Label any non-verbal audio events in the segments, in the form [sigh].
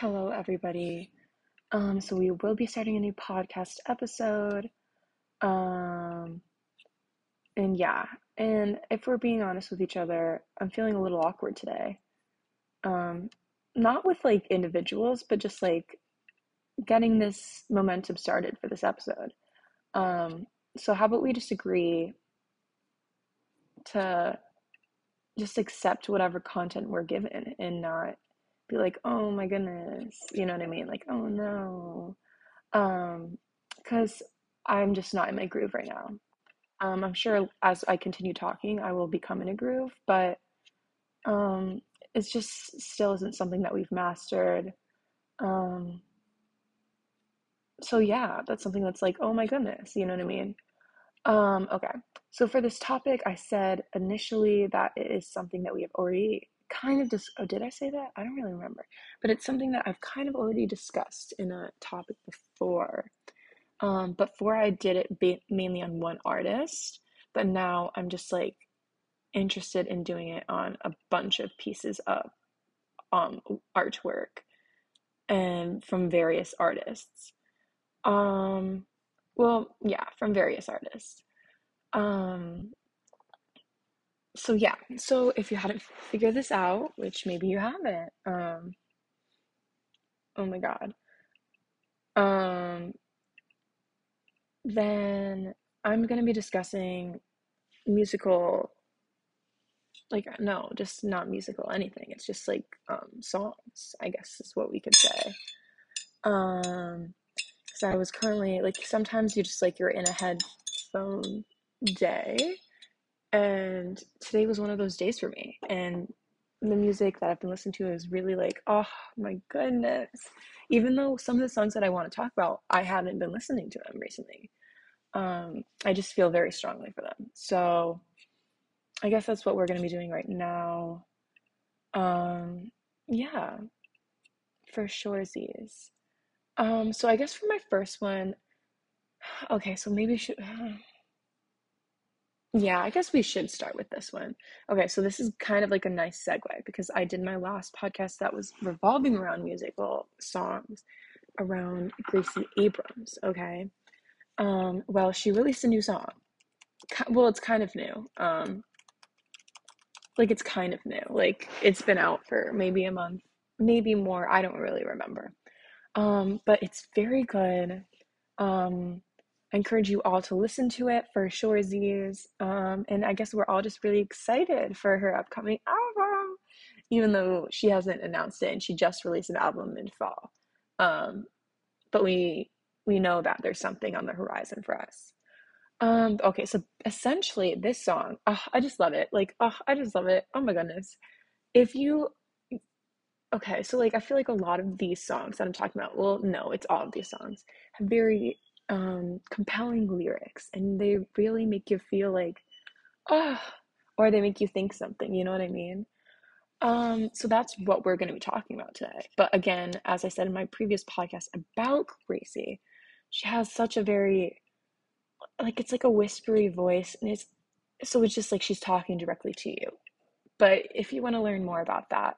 Hello, everybody. Um, so we will be starting a new podcast episode. Um, and yeah, and if we're being honest with each other, I'm feeling a little awkward today. Um, not with like individuals, but just like getting this momentum started for this episode. Um, so how about we just agree to just accept whatever content we're given and not be like, oh my goodness, you know what I mean? Like, oh no. Um, because I'm just not in my groove right now. Um, I'm sure as I continue talking, I will become in a groove, but um, it's just still isn't something that we've mastered. Um, so yeah, that's something that's like, oh my goodness, you know what I mean? Um, okay. So for this topic, I said initially that it is something that we have already kind of dis- oh did i say that? I don't really remember. But it's something that i've kind of already discussed in a topic before. Um before i did it ba- mainly on one artist but now i'm just like interested in doing it on a bunch of pieces of um artwork and from various artists. Um well yeah from various artists. Um so yeah. So if you hadn't figured this out which maybe you haven't um oh my god. Um then i'm going to be discussing musical like no just not musical anything. It's just like um songs i guess is what we could say. Um because i was currently like sometimes you just like you're in a headphone day and today was one of those days for me. And the music that I've been listening to is really like, oh my goodness. Even though some of the songs that I want to talk about, I haven't been listening to them recently. Um, I just feel very strongly for them. So I guess that's what we're going to be doing right now. Um, yeah, for sure, Z's. Um, so I guess for my first one, okay, so maybe should. [sighs] Yeah, I guess we should start with this one. Okay, so this is kind of like a nice segue because I did my last podcast that was revolving around musical songs around Gracie Abrams, okay? Um, well, she released a new song. Well, it's kind of new. Um, like it's kind of new. Like it's been out for maybe a month, maybe more. I don't really remember. Um, but it's very good. Um, I encourage you all to listen to it for sure, Z's. Um, and I guess we're all just really excited for her upcoming album, even though she hasn't announced it and she just released an album in fall. Um, but we we know that there's something on the horizon for us. Um, okay, so essentially this song, oh, I just love it. Like, oh, I just love it. Oh my goodness. If you okay, so like I feel like a lot of these songs that I'm talking about, well, no, it's all of these songs, have very um, compelling lyrics and they really make you feel like, oh, or they make you think something, you know what I mean? Um, so that's what we're going to be talking about today. But again, as I said in my previous podcast about Gracie, she has such a very, like, it's like a whispery voice, and it's so it's just like she's talking directly to you. But if you want to learn more about that,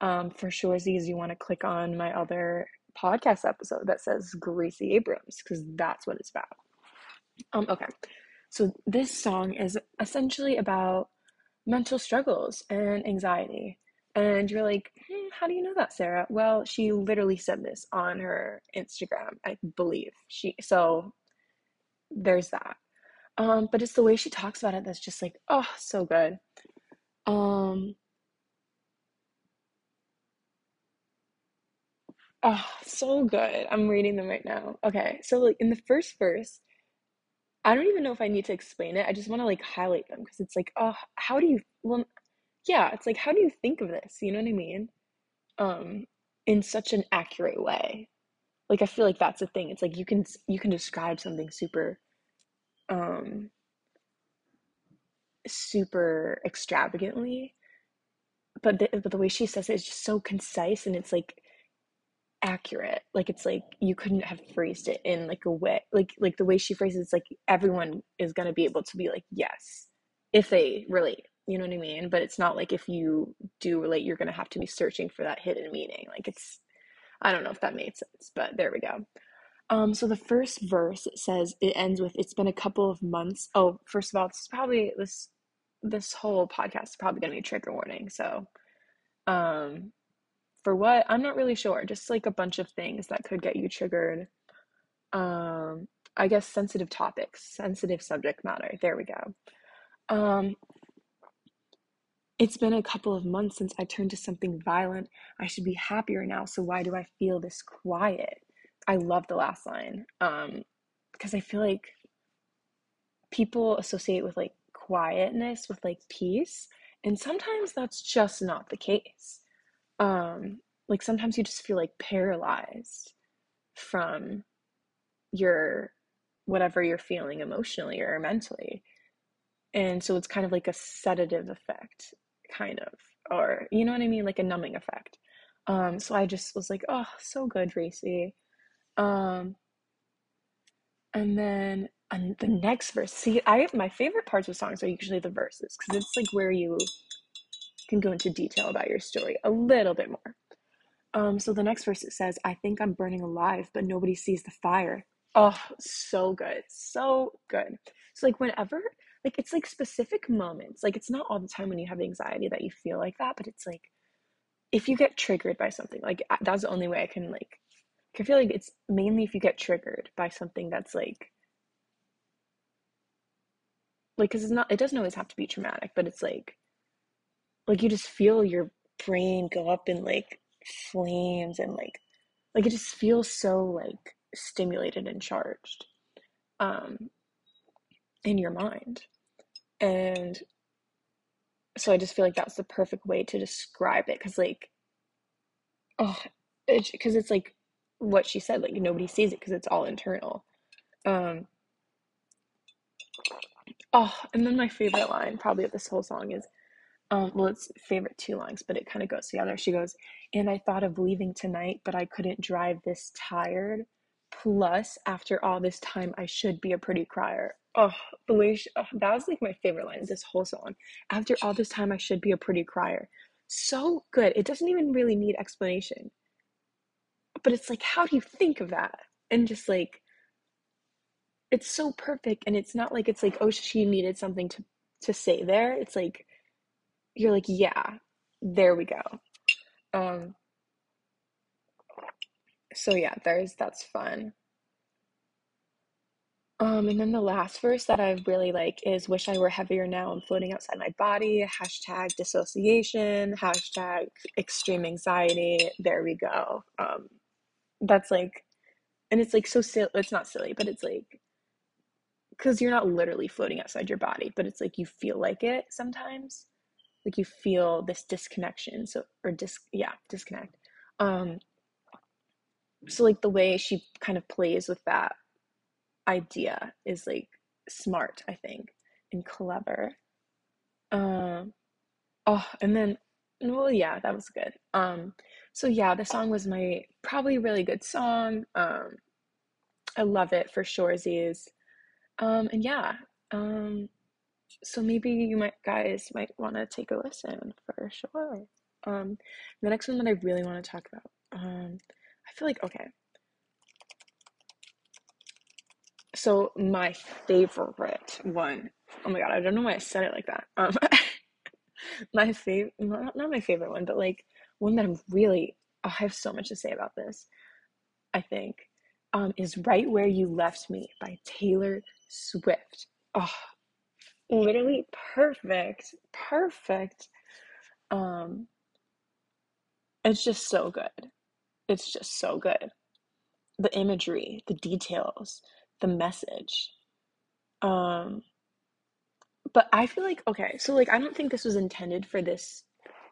um, for sure, Z's, you want to click on my other podcast episode that says Gracie Abrams because that's what it's about. Um, okay, so this song is essentially about mental struggles and anxiety. And you're like, hmm, how do you know that, Sarah? Well, she literally said this on her Instagram, I believe. She so there's that. Um, but it's the way she talks about it that's just like, oh, so good. Um, Oh, so good. I'm reading them right now. Okay, so like in the first verse, I don't even know if I need to explain it. I just want to like highlight them because it's like, oh, how do you well yeah, it's like how do you think of this? You know what I mean? Um, in such an accurate way. Like I feel like that's the thing. It's like you can you can describe something super um super extravagantly, but the, but the way she says it is just so concise and it's like accurate like it's like you couldn't have phrased it in like a way like like the way she phrases it's like everyone is to be able to be like yes if they relate you know what i mean but it's not like if you do relate you're to have to be searching for that hidden meaning like it's I don't know if that made sense, but there we go. Um, so the first verse it says it ends with it's been a couple of months. Oh, first of all, this is probably this this whole podcast is probably gonna be a trigger warning. So um for what? I'm not really sure. Just like a bunch of things that could get you triggered. Um, I guess sensitive topics, sensitive subject matter. There we go. Um, it's been a couple of months since I turned to something violent. I should be happier now, so why do I feel this quiet? I love the last line. Um, because I feel like people associate with like quietness with like peace, and sometimes that's just not the case. Um, like sometimes you just feel like paralyzed from your whatever you're feeling emotionally or mentally. And so it's kind of like a sedative effect, kind of, or you know what I mean, like a numbing effect. Um, so I just was like, oh, so good, Gracie. Um, and then and the next verse. See, I my favorite parts of songs are usually the verses because it's like where you can go into detail about your story a little bit more. Um, so the next verse it says, I think I'm burning alive, but nobody sees the fire. Oh, so good. So good. So like whenever like it's like specific moments. Like it's not all the time when you have anxiety that you feel like that, but it's like if you get triggered by something, like that's the only way I can like I feel like it's mainly if you get triggered by something that's like like because it's not it doesn't always have to be traumatic, but it's like like you just feel your brain go up in like flames and like like it just feels so like stimulated and charged um in your mind. And so i just feel like that's the perfect way to describe it because like oh because it's, it's like what she said like nobody sees it because it's all internal. Um oh and then my favorite line probably of this whole song is um, well, it's favorite two lines, but it kind of goes together. She goes, and I thought of leaving tonight, but I couldn't drive this tired. Plus, after all this time, I should be a pretty crier. Oh, she, oh, that was like my favorite line this whole song. After all this time, I should be a pretty crier. So good. It doesn't even really need explanation. But it's like, how do you think of that? And just like, it's so perfect. And it's not like it's like, oh, she needed something to to say there. It's like you're like, yeah, there we go. Um, so yeah, there's that's fun. Um, and then the last verse that I really like is Wish I Were Heavier Now, I'm floating outside my body, hashtag dissociation, hashtag extreme anxiety. There we go. Um, that's like, and it's like so silly, it's not silly, but it's like, because you're not literally floating outside your body, but it's like you feel like it sometimes like you feel this disconnection so or dis yeah disconnect. Um so like the way she kind of plays with that idea is like smart i think and clever. Um oh and then well yeah that was good. Um so yeah the song was my probably really good song. Um i love it for shorezies um and yeah um so maybe you might guys might want to take a listen for sure. Um, the next one that I really want to talk about. Um, I feel like okay. So my favorite one. Oh my god, I don't know why I said it like that. Um, [laughs] my favorite, not, not my favorite one, but like one that I'm really. Oh, I have so much to say about this. I think um, is "Right Where You Left Me" by Taylor Swift. Oh, literally perfect perfect um it's just so good. It's just so good. The imagery the details the message um but i feel like okay so like i don't think this was intended for this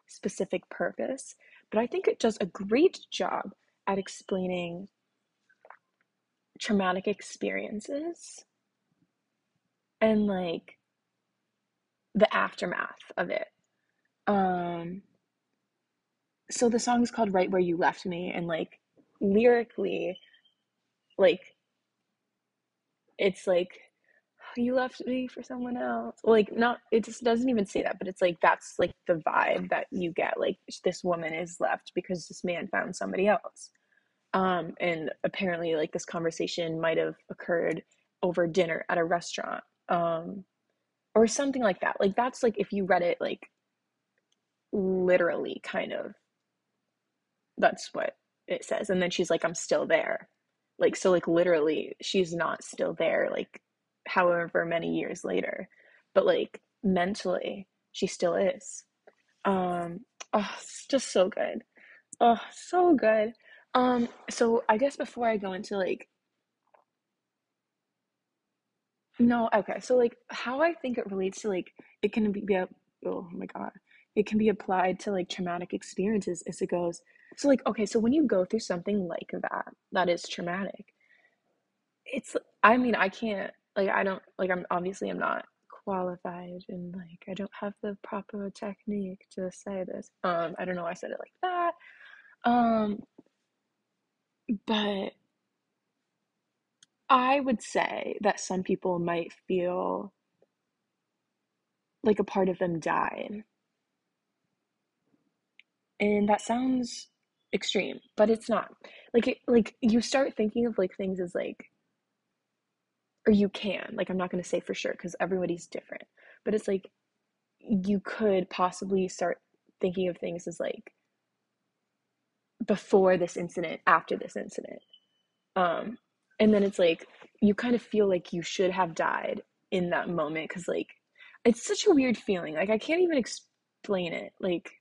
specific purpose but i think it does a great job at explaining traumatic experiences and like the aftermath of it. Um, so the song is called Right Where You Left Me, and like lyrically, like it's like you left me for someone else. Like not it just doesn't even say that, but it's like that's like the vibe that you get. Like this woman is left because this man found somebody else. Um, and apparently, like this conversation might have occurred over dinner at a restaurant, um, or something like that. Like that's like if you read it like literally, kind of. That's what it says. And then she's like, "I'm still there." Like so, like literally, she's not still there. Like however many years later, but like mentally, she still is. Um, oh, it's just so good. Oh, so good. Um, so I guess before I go into like no, okay. So like how I think it relates to like it can be, be a, oh my God. It can be applied to like traumatic experiences as it goes. So like okay, so when you go through something like that, that is traumatic. It's I mean, I can't like I don't like I'm obviously I'm not qualified and like I don't have the proper technique to say this. Um, I don't know why I said it like that. Um, but I would say that some people might feel like a part of them died. And that sounds extreme, but it's not. Like it, like you start thinking of like things as like or you can. Like I'm not going to say for sure cuz everybody's different. But it's like you could possibly start thinking of things as like before this incident, after this incident. Um, and then it's like you kind of feel like you should have died in that moment because like it's such a weird feeling. Like I can't even explain it. Like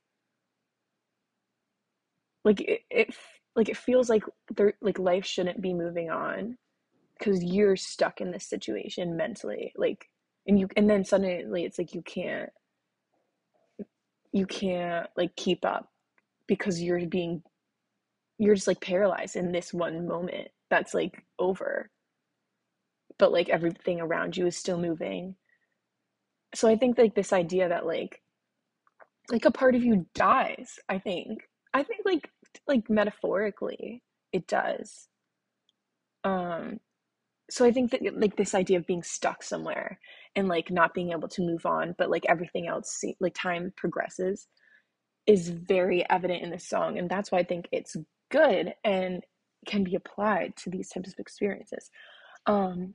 like it, it like it feels like there like life shouldn't be moving on because you're stuck in this situation mentally like and you and then suddenly it's like you can't you can't like keep up because you're being you're just like paralyzed in this one moment that's like over. But like everything around you is still moving. So i think like this idea that like like a part of you dies i think. I think like like metaphorically it does. Um so i think that like this idea of being stuck somewhere and like not being able to move on but like everything else like time progresses is very evident in this song and that's why i think it's good and can be applied to these types of experiences. Um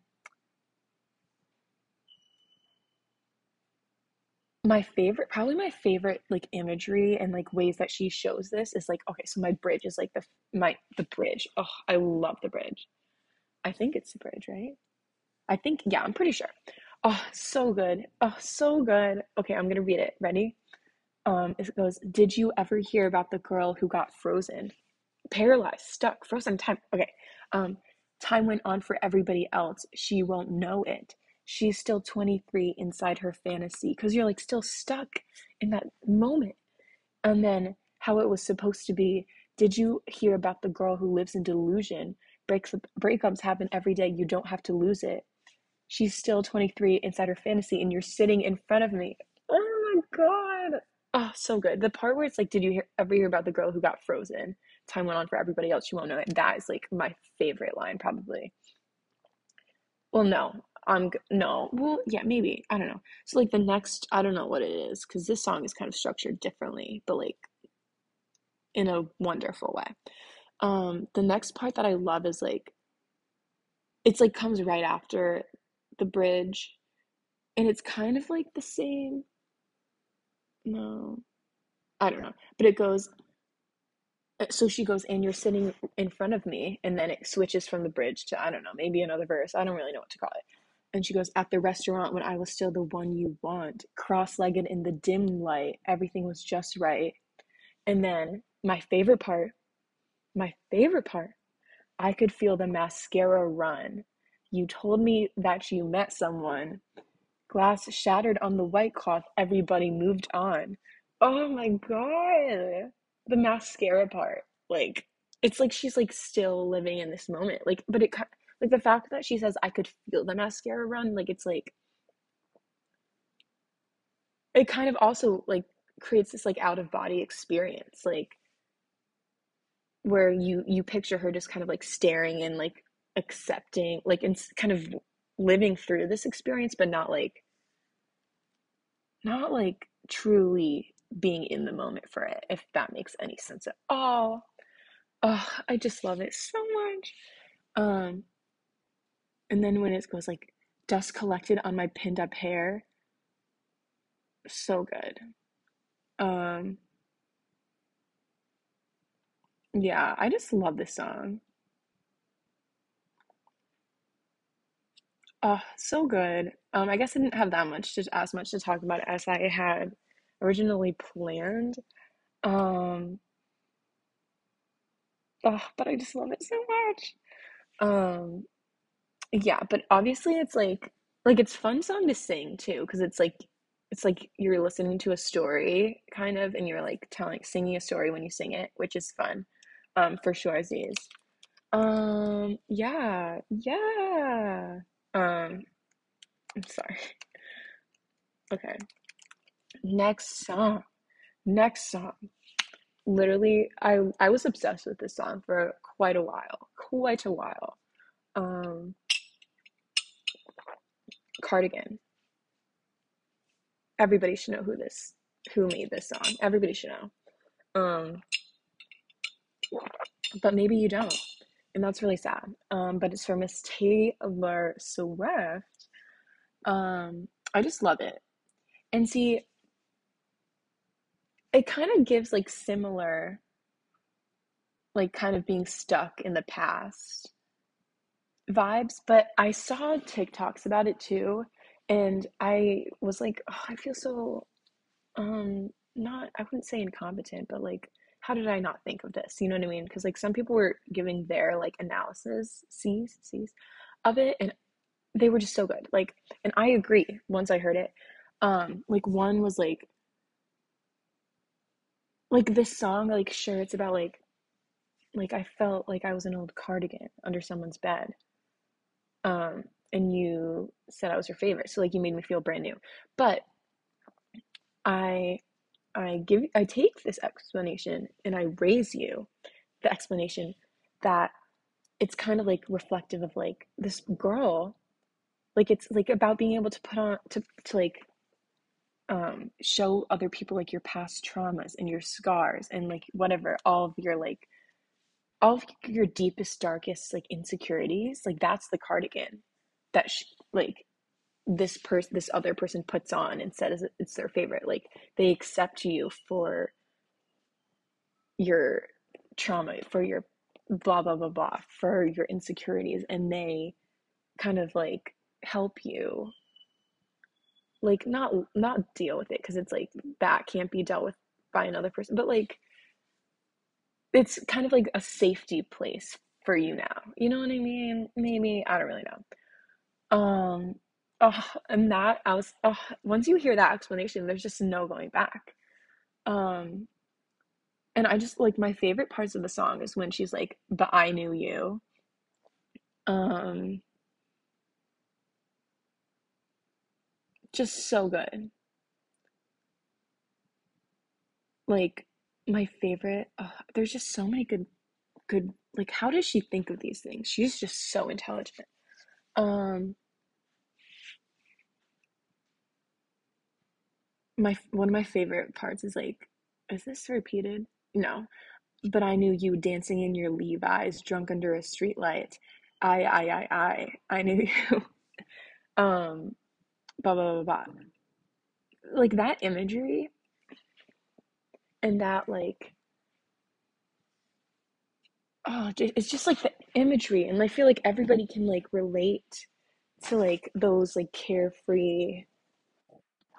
my favorite probably my favorite like imagery and like ways that she shows this is like okay so my bridge is like the my the bridge. Oh i love the bridge. I think it's the bridge right? I think yeah i'm pretty sure. Oh so good. Oh so good. Okay i'm gonna read it. Ready? Um it goes did you ever hear about the girl who got frozen paralyzed stuck frozen time okay um time went on for everybody else she won't know it she's still 23 inside her fantasy because you're like still stuck in that moment. And then how it was supposed to be. Did you hear about the girl who lives in delusion? Breaks breakups happen every day. You don't have to lose it. She's still 23 inside her fantasy, and you're sitting in front of me. Oh my god. Oh, so good. The part where it's like, did you hear, ever hear about the girl who got frozen? Time went on for everybody else. You won't know it. That is like my favorite line, probably. Well, no, I'm no. Well, yeah, maybe. I don't know. So like the next, I don't know what it is because this song is kind of structured differently, but like in a wonderful way. Um, the next part that I love is like it's like comes right after the bridge, and it's kind of like the same. No, I don't know, but it goes. Uh, so she goes, and you're sitting in front of me, and then it switches from the bridge to I don't know, maybe another verse. I don't really know what to call it and she goes, At the restaurant when I was still the one you want, cross legged in the dim light, everything was just right. And then my favorite part, my favorite part, I could feel the mascara run. You told me that you met someone. Glass shattered on the white cloth, everybody moved on. Oh my god. The mascara part. Like, it's like she's like still living in this moment. Like, but it like the fact that she says I could feel the mascara run, like it's like it kind of also like creates this like out of body experience, like where you you picture her just kind of like staring and like accepting, like and kind of living through this experience, but not like not like truly being in the moment for it, if that makes any sense at all. Oh, I just love it so much. Um, and then when it goes like dust collected on my pinned up hair, so good. Um, yeah, I just love this song. Oh, so good. Um, I guess I didn't have that much to as much to talk about as I had originally planned. Um, oh, but I just love it so much. Um, yeah, but obviously it's like like it's fun song to sing too, because it's like it's like you're listening to a story kind of, and you're like telling singing a story when you sing it, which is fun. Um, for sure, Aziz. Um, yeah, yeah. Um, I'm sorry. [laughs] Okay. Next song. Next song. Literally, I I was obsessed with this song for quite a while. Quite a while. Um, Cardigan. Everybody should know who this who made this song. Everybody should know. Um, but maybe you don't. And that's really sad. Um, but it's for Miss Taylor Swift. Um, I just love it. And see, it kind of gives like similar, like kind of being stuck in the past vibes, but I saw TikToks about it too, and I was like, oh, I feel so um not I wouldn't say incompetent, but like how did I not think of this? You know what I mean? Because like some people were giving their like analysis, C's, C's of it, and they were just so good. Like, and I agree once I heard it. Um, like one was like like this song, like sure it's about like like I felt like I was an old cardigan under someone's bed. Um, and you said I was your favorite. So like you made me feel brand new. But I I give I take this explanation and I raise you the explanation that it's kind of like reflective of like this girl like it's like about being able to put on to to like um show other people like your past traumas and your scars and like whatever all of your like all of your deepest darkest like insecurities like that's the cardigan that sh- like this person this other person puts on and says it's their favorite. Like they accept you for your trauma for your blah blah blah blah for your insecurities and they kind of like help you like not not deal with it because it's like that can't be dealt with by another person but like it's kind of like a safety place for you now you know what i mean? Maybe i don't really know. Um oh and that i was oh, once you hear that explanation there's just no going back. Um and i just like my favorite parts of the song is when she's like but i knew you. Um just so good. Like my favorite there's just so many good good like how does she think of these things? She's just so intelligent. Um my one of my favorite parts is like is this repeated? No. But i knew you dancing in your levi's drunk under a streetlight i i i i i knew [laughs] you. Um blah blah blah blah. Like that imagery and that like oh it's just like the imagery. And i feel like everybody can like relate to like those like carefree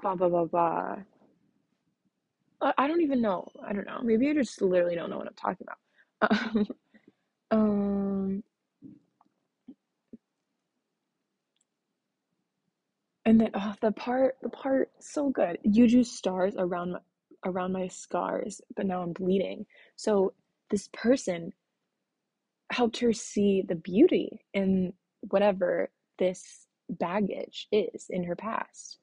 blah blah blah blah. I don't even know. I don't know. Maybe i just literally don't know what i'm talking about. [laughs] Um and then oh the part the part so good. You drew stars around my, around my scars but now i'm bleeding. So this person helped her see the beauty in whatever this baggage is in her past.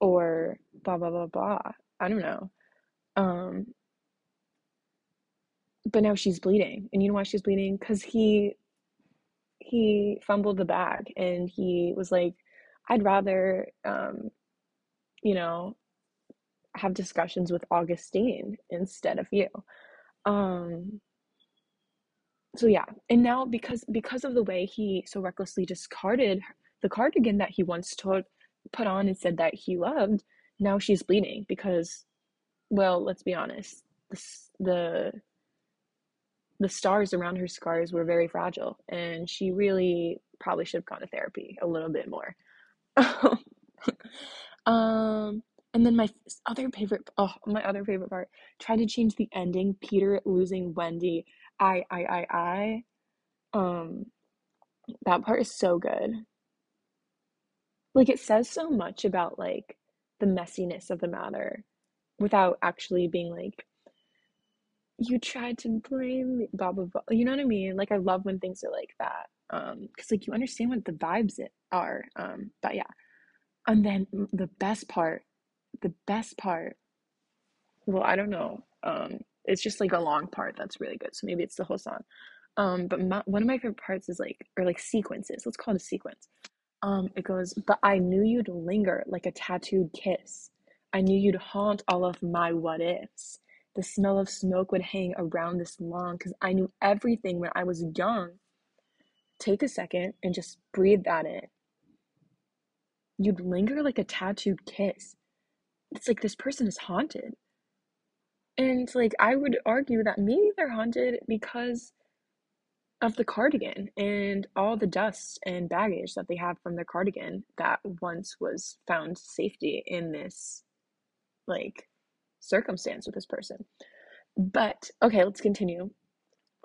Or blah blah blah blah. I don't know. Um but now she's bleeding. And you know why she's bleeding? Because he he fumbled the bag and he was like i'd rather um you know have discussions with augustine instead of you um so yeah, and now because because of the way he so recklessly discarded the cardigan that he once told put on and said that he loved, now she's bleeding because well, let's be honest, the the the stars around her scars were very fragile and she really probably should have gone to therapy a little bit more. [laughs] um and then my other favorite oh my other favorite part tried to change the ending peter losing wendy. I i i i. Um that part is so good. Like it says so much about like the messiness of the matter without actually being like you tried to blame me blah blah blah you know what i mean? Like i love when things are like that um because like you understand what the vibes are um but yeah. And then the best part the best part well i don't know um it's just like a long part that's really good so maybe it's the whole song. Um but my, one of my favorite parts is like or like sequences let's call it a sequence. Um it goes but i knew you'd linger like a tattooed kiss. I knew you'd haunt all of my what ifs the smell of smoke would hang around this lawn because i knew everything when i was young. Take a second and just breathe that in. You'd linger like a tattooed kiss. It's like this person is haunted. And like I would argue that maybe they're haunted because of the cardigan and all the dust and baggage that they have from their cardigan that once was found safety in this like circumstance with this person. But okay, let's continue.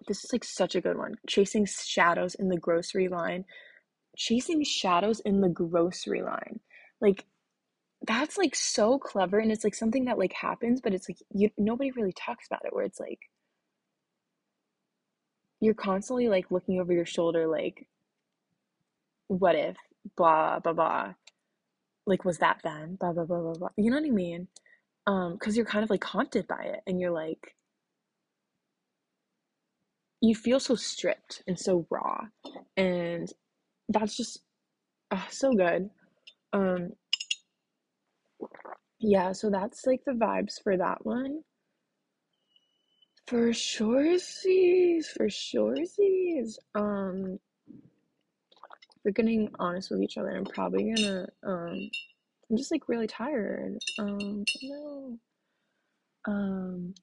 This is like such a good one. Chasing shadows in the grocery line. Chasing shadows in the grocery line. Like that's like so clever and it's like something that like happens but it's like you nobody really talks about it where it's like you're constantly like looking over your shoulder like what if blah blah blah like was that then blah blah blah blah blah you know what i mean um because you're kind of like haunted by it and you're like you feel so stripped and so raw and that's just uh, so good um yeah, so that's like the vibes for that one. For sure, for sure, um, we're getting honest with each other. I'm probably gonna, um, I'm just like really tired. Um, no. Um,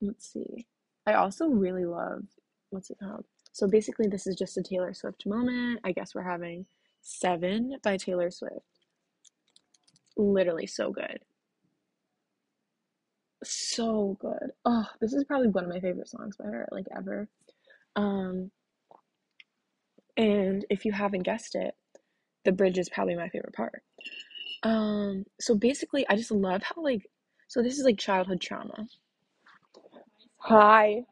let's see. I also really love, what's it called? So basically, this is just a Taylor Swift moment. I guess we're having Seven by Taylor Swift. Literally so good. So good. Oh, this is probably one of my favorite songs by her, like ever. Um, and if you haven't guessed it, the bridge is probably my favorite part. Um, so basically, I just love how like, so this is like childhood trauma. Hi.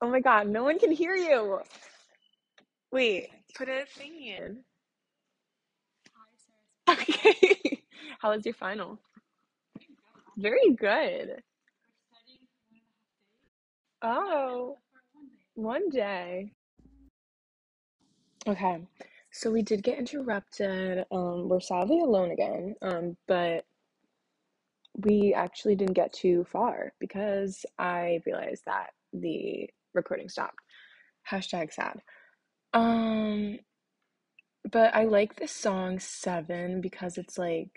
Oh my god, no one can hear you. Wait, put a thing in. [laughs] Okay. How was your final? Very good. Oh, one day. Okay. So we did get interrupted. Um, we're sadly alone again. Um, but we actually didn't get too far because I realized that the recording stopped. Hashtag sad. Um, but I like this song Seven because it's like,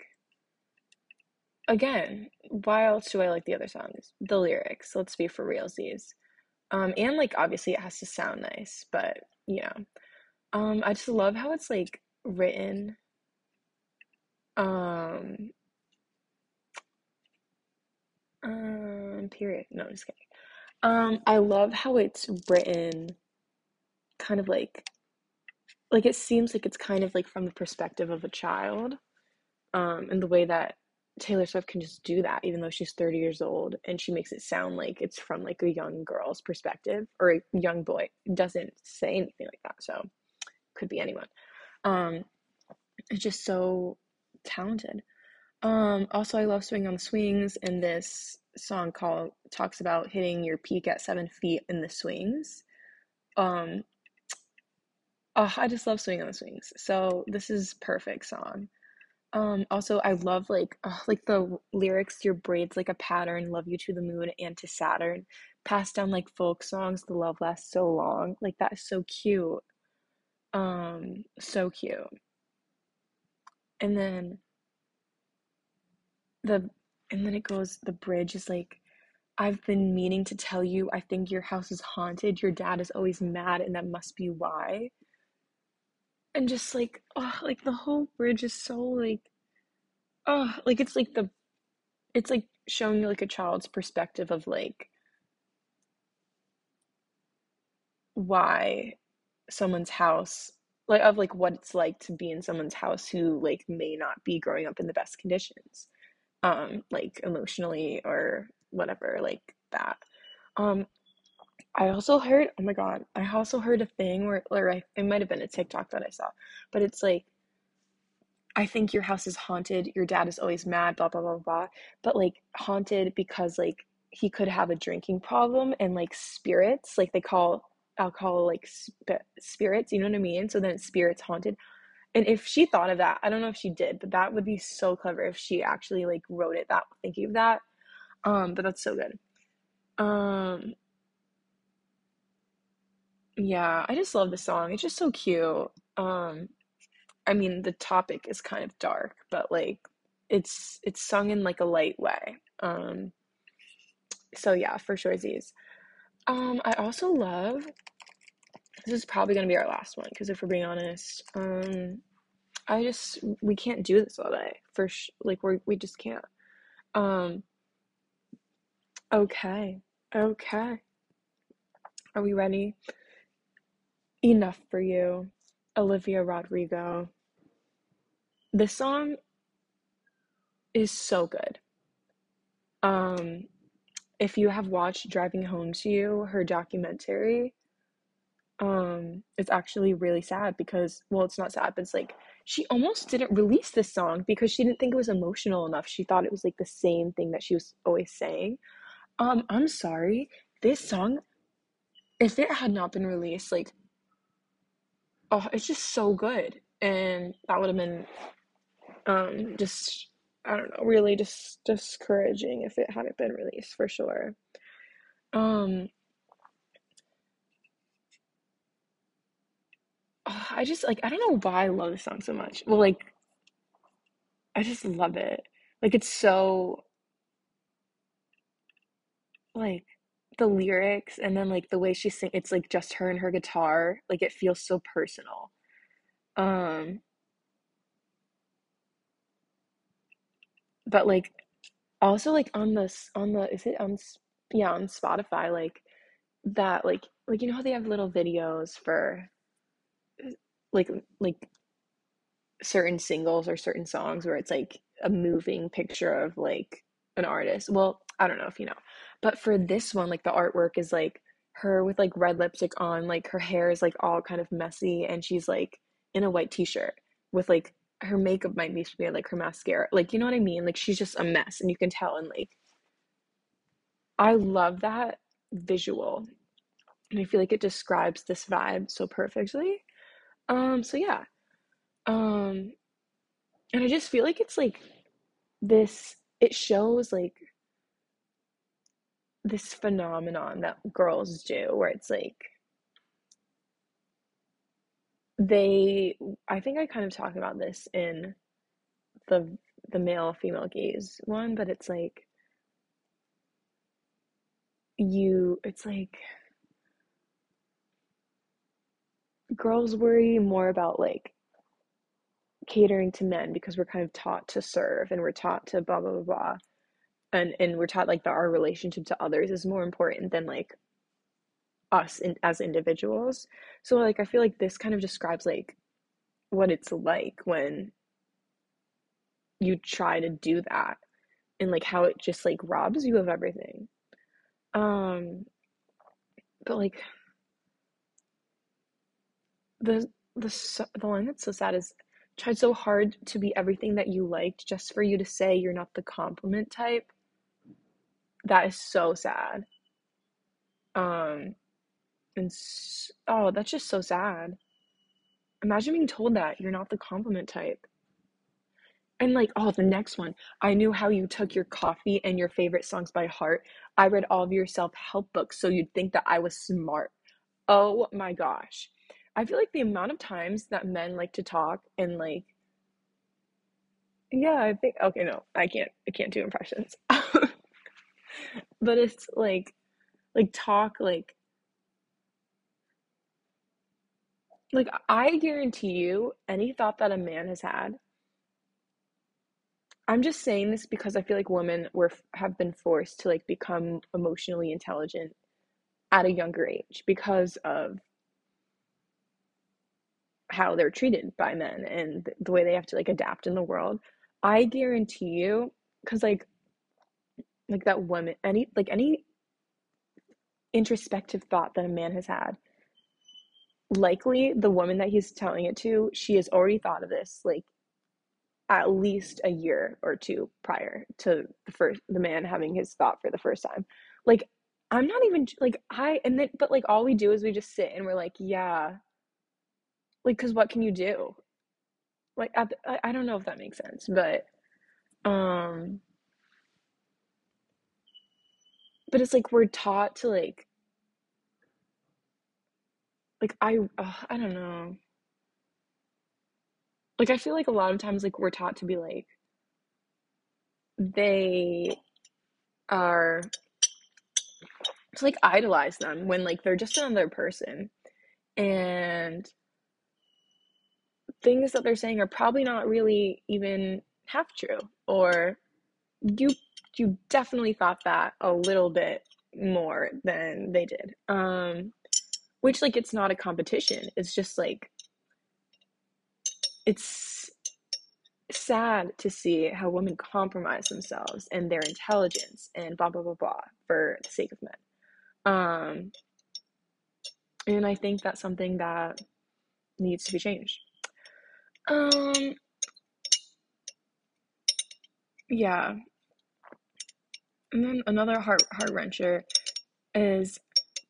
again, why else do I like the other songs? The lyrics, let's be for realsies. Um, and like obviously it has to sound nice, but yeah. Um, I just love how it's like written. Um, um, period. No, I'm just kidding. Um, I love how it's written kind of like like it seems like it's kind of like from the perspective of a child um and the way that taylor swift can just do that even though she's 30 years old and she makes it sound like it's from like a young girl's perspective or a young boy doesn't say anything like that so could be anyone um it's just so talented um also i love swing on the swings and this song called talks about hitting your peak at seven feet in the swings um Oh, I just love Swing on the Swings. So this is perfect song. Um, also, I love like uh, like the lyrics, your braids like a pattern, love you to the moon and to Saturn, passed down like folk songs, the love lasts so long. Like that is so cute. Um, so cute. And then the and then it goes, the bridge is like, I've been meaning to tell you, I think your house is haunted. Your dad is always mad, and that must be why. And just like, oh, like the whole bridge is so like, oh, like it's like the it's like showing like a child's perspective of like why someone's house like of like what it's like to be in someone's house who like may not be growing up in the best conditions um like emotionally or whatever like that um i also heard oh my god i also heard a thing where or I, it might have been a tiktok that i saw but it's like I think your house is haunted. Your dad is always mad, blah, blah, blah, blah. But like haunted because like he could have a drinking problem and like spirits, like they call alcohol like sp- spirits, you know what I mean? So then it's spirits haunted. And if she thought of that, I don't know if she did, but that would be so clever if she actually like wrote it that thinking of that. Um, but that's so good. Um, yeah, I just love the song. It's just so cute. Um, I mean, the topic is kind of dark, but like it's it's sung in like a light way. Um, so yeah, for sure, Z's. Um, I also love this is probably gonna be our last one because if we're being honest, um, I just we can't do this all day for sh- like we we just can't. Um, okay, okay, are we ready? Enough for you, Olivia Rodrigo. This song is so good. Um, if you have watched Driving Home to You, her documentary, um, it's actually really sad because, well, it's not sad, but it's like she almost didn't release this song because she didn't think it was emotional enough. She thought it was like the same thing that she was always saying. Um, I'm sorry, this song, if it had not been released, like, oh, it's just so good. And that would have been um just I don't know, really just discouraging if it hadn't been released for sure. Um I just like I don't know why I love this song so much. Well, like I just love it. Like it's so like the lyrics and then like the way she sing it's like just her and her guitar. Like it feels so personal. Um but like also like on this on the is it on yeah on Spotify like that like like you know how they have little videos for uh, like like certain singles or certain songs where it's like a moving picture of like an artist. Well, I don't know if you know. But for this one, like the artwork is like her with like red lipstick on, like her hair is like all kind of messy and she's like in a white t-shirt with like her makeup might be smeared like her mascara. Like you know what I mean? Like she's just a mess and you can tell and like I love that visual. And I feel like it describes this vibe so perfectly. Um so yeah. Um and I just feel like it's like this it shows like this phenomenon that girls do where it's like they I think I kind of talk about this in the the male female gaze one, but it's like you it's like girls worry more about like catering to men because we're kind of taught to serve and we're taught to blah blah blah blah. And and we're taught like that our relationship to others is more important than like us in, as individuals. So like i feel like this kind of describes like what it's like when you try to do that and like how it just like robs you of everything. Um but like the the the line that's so sad is tried so hard to be everything that you liked just for you to say you're not the compliment type. That is so sad. Um and oh that's just so sad imagine being told that you're not the compliment type And like, oh, the next one. I knew how you took your coffee and your favorite songs by heart. I read all of your self-help books so you'd think that I was smart. Oh my gosh. I feel like the amount of times that men like to talk and like, yeah, I think okay, no, I can't I can't do impressions. [laughs] But it's like like talk like like I guarantee you any thought that a man has had I'm just saying this because I feel like women were have been forced to like become emotionally intelligent at a younger age because of how they're treated by men and the way they have to like adapt in the world. I guarantee you, because like like that woman, any like any introspective thought that a man has had, likely the woman that he's telling it to, she has already thought of this like at least a year or two prior to the first the man having his thought for the first time. Like I'm not even like I and then but like all we do is we just sit and we're like, yeah. Like cuz what can you do? Like I, I don't know if that makes sense, but um but it's like we're taught to like like I uh, I don't know. Like I feel like a lot of times like we're taught to be like they are to like idolize them when like they're just another person and things that they're saying are probably not really even half true or you you definitely thought that a little bit more than they did um which like it's not a competition. It's just like it's sad to see how women compromise themselves and their intelligence and blah blah blah blah for the sake of men. Um and i think that's something that needs to be changed. Um yeah. And then another heart heart wrencher is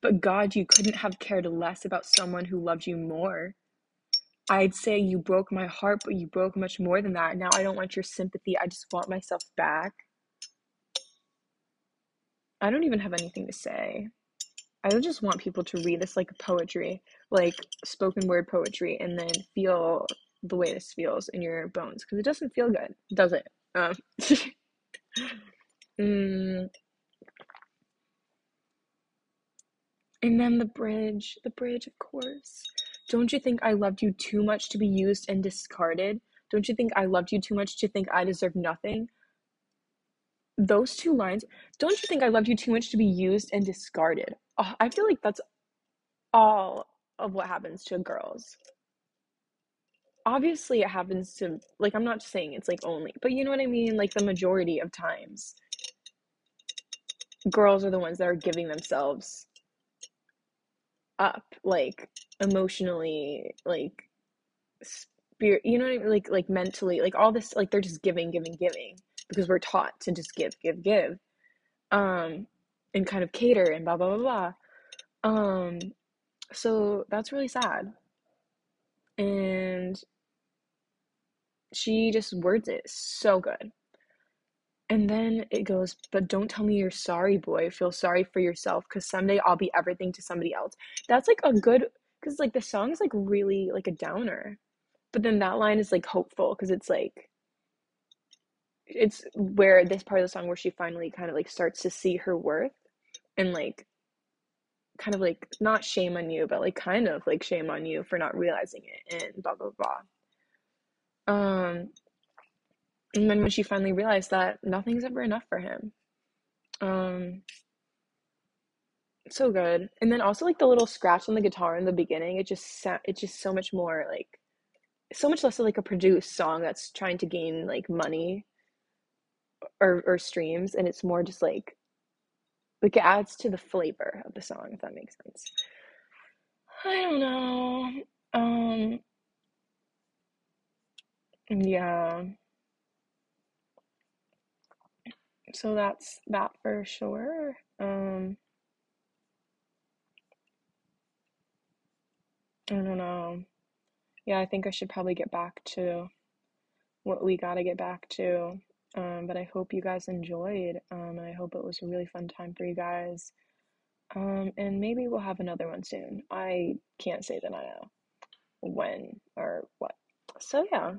but god you couldn't have cared less about someone who loved you more I'd say you broke my heart, but you broke much more than that. Now I don't want your sympathy. I just want myself back. I don't even have anything to say. I just want people to read this like poetry, like spoken word poetry, and then feel the way this feels in your bones because it doesn't feel good, does it? Um, [laughs] mm, and then the bridge, the bridge, of course. Don't you think I loved you too much to be used and discarded? Don't you think I loved you too much to think I deserve nothing? Those two lines, don't you think I loved you too much to be used and discarded? Oh, I feel like that's all of what happens to girls. Obviously, it happens to, like, I'm not saying it's like only, but you know what I mean? Like, the majority of times, girls are the ones that are giving themselves up, like, emotionally, like, spirit, you know what I mean? Like, like mentally, like, all this, like, they're just giving, giving, giving because we're taught to just give, give, give. Um, and kind of cater and blah, blah, blah, blah. Um, so that's really sad. And she just words it so good. And then it goes, but don't tell me you're sorry, boy. Feel sorry for yourself because someday I'll be everything to somebody else. That's like a good, because like the song's like really like a downer. But then that line is like hopeful because it's like, it's where this part of the song where she finally kind of like starts to see her worth and like kind of like not shame on you, but like kind of like shame on you for not realizing it and blah blah blah. Um, and then when she finally realized that nothing's ever enough for him, um, so good. And then also like the little scratch on the guitar in the beginning, it just sa- it's just so much more like so much less like a produced song that's trying to gain like money or or streams, and it's more just like like it adds to the flavor of the song if that makes sense. I don't know. Um, yeah. So that's that for sure. Um, I don't know. Yeah, I think I should probably get back to what we got to get back to. Um, but I hope you guys enjoyed. Um, and I hope it was a really fun time for you guys. Um, and maybe we'll have another one soon. I can't say that I know when or what. So, yeah.